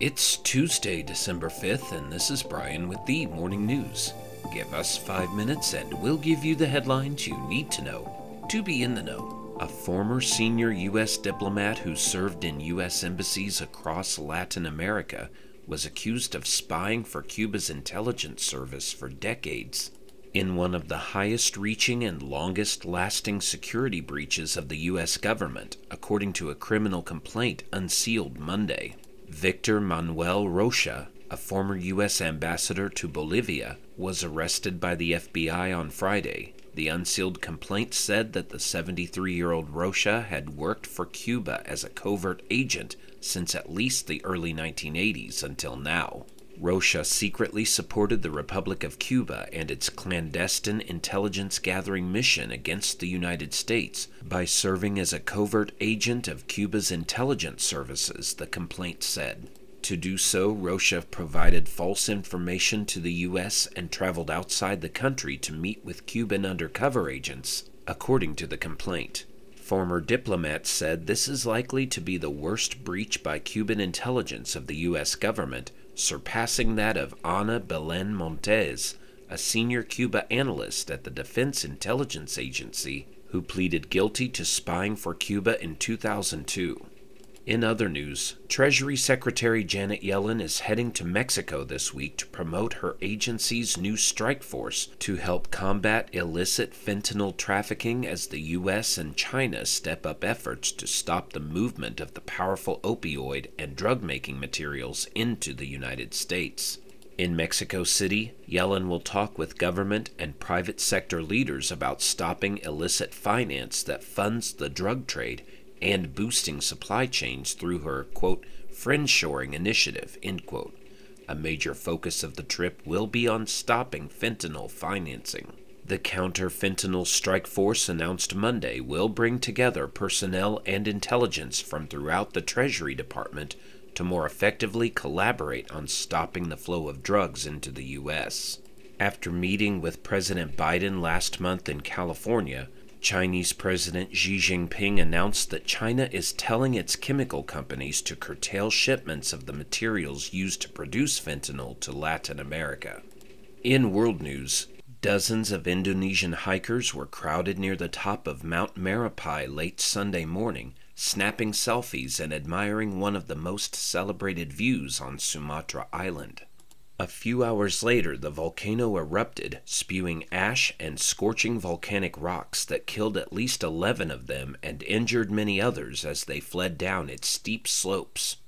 It's Tuesday, December 5th, and this is Brian with the Morning News. Give us five minutes and we'll give you the headlines you need to know to be in the know. A former senior U.S. diplomat who served in U.S. embassies across Latin America was accused of spying for Cuba's intelligence service for decades. In one of the highest reaching and longest lasting security breaches of the U.S. government, according to a criminal complaint unsealed Monday. Victor Manuel Rocha, a former U.S. ambassador to Bolivia, was arrested by the FBI on Friday. The unsealed complaint said that the 73 year old Rocha had worked for Cuba as a covert agent since at least the early 1980s until now. Rocha secretly supported the Republic of Cuba and its clandestine intelligence gathering mission against the United States by serving as a covert agent of Cuba's intelligence services, the complaint said. To do so, Rocha provided false information to the U.S. and traveled outside the country to meet with Cuban undercover agents, according to the complaint. Former diplomat said this is likely to be the worst breach by Cuban intelligence of the U.S. government surpassing that of Ana Belen Montes, a senior Cuba analyst at the Defense Intelligence Agency who pleaded guilty to spying for Cuba in 2002. In other news, Treasury Secretary Janet Yellen is heading to Mexico this week to promote her agency's new strike force to help combat illicit fentanyl trafficking as the U.S. and China step up efforts to stop the movement of the powerful opioid and drug making materials into the United States. In Mexico City, Yellen will talk with government and private sector leaders about stopping illicit finance that funds the drug trade and boosting supply chains through her, quote, friendshoring initiative, end quote. A major focus of the trip will be on stopping fentanyl financing. The Counter Fentanyl Strike Force announced Monday will bring together personnel and intelligence from throughout the Treasury Department to more effectively collaborate on stopping the flow of drugs into the U.S. After meeting with President Biden last month in California, Chinese President Xi Jinping announced that China is telling its chemical companies to curtail shipments of the materials used to produce fentanyl to Latin America. In world news, dozens of Indonesian hikers were crowded near the top of Mount Marapi late Sunday morning, snapping selfies and admiring one of the most celebrated views on Sumatra Island. A few hours later, the volcano erupted, spewing ash and scorching volcanic rocks that killed at least 11 of them and injured many others as they fled down its steep slopes.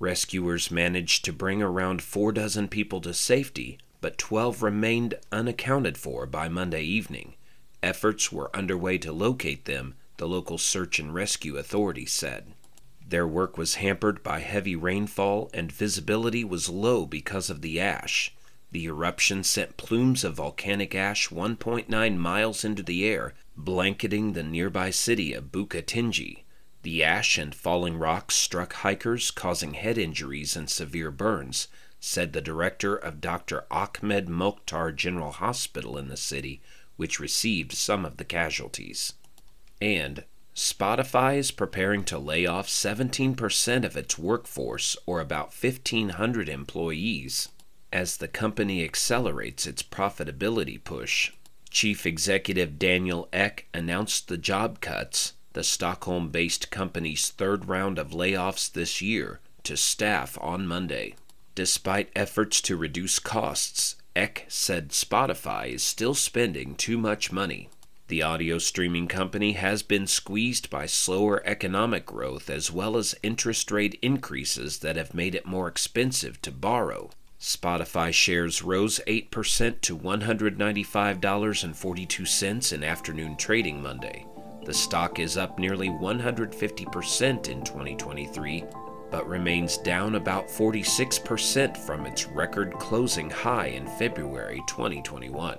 Rescuers managed to bring around four dozen people to safety, but 12 remained unaccounted for by Monday evening. Efforts were underway to locate them, the local search and rescue authority said. Their work was hampered by heavy rainfall, and visibility was low because of the ash. The eruption sent plumes of volcanic ash 1.9 miles into the air, blanketing the nearby city of Bukittinggi. The ash and falling rocks struck hikers, causing head injuries and severe burns, said the director of Dr. Achmad Mochtar General Hospital in the city, which received some of the casualties. And Spotify is preparing to lay off 17% of its workforce, or about 1,500 employees, as the company accelerates its profitability push. Chief Executive Daniel Ek announced the job cuts, the Stockholm based company's third round of layoffs this year, to staff on Monday. Despite efforts to reduce costs, Ek said Spotify is still spending too much money. The audio streaming company has been squeezed by slower economic growth as well as interest rate increases that have made it more expensive to borrow. Spotify shares rose 8% to $195.42 in afternoon trading Monday. The stock is up nearly 150% in 2023, but remains down about 46% from its record closing high in February 2021.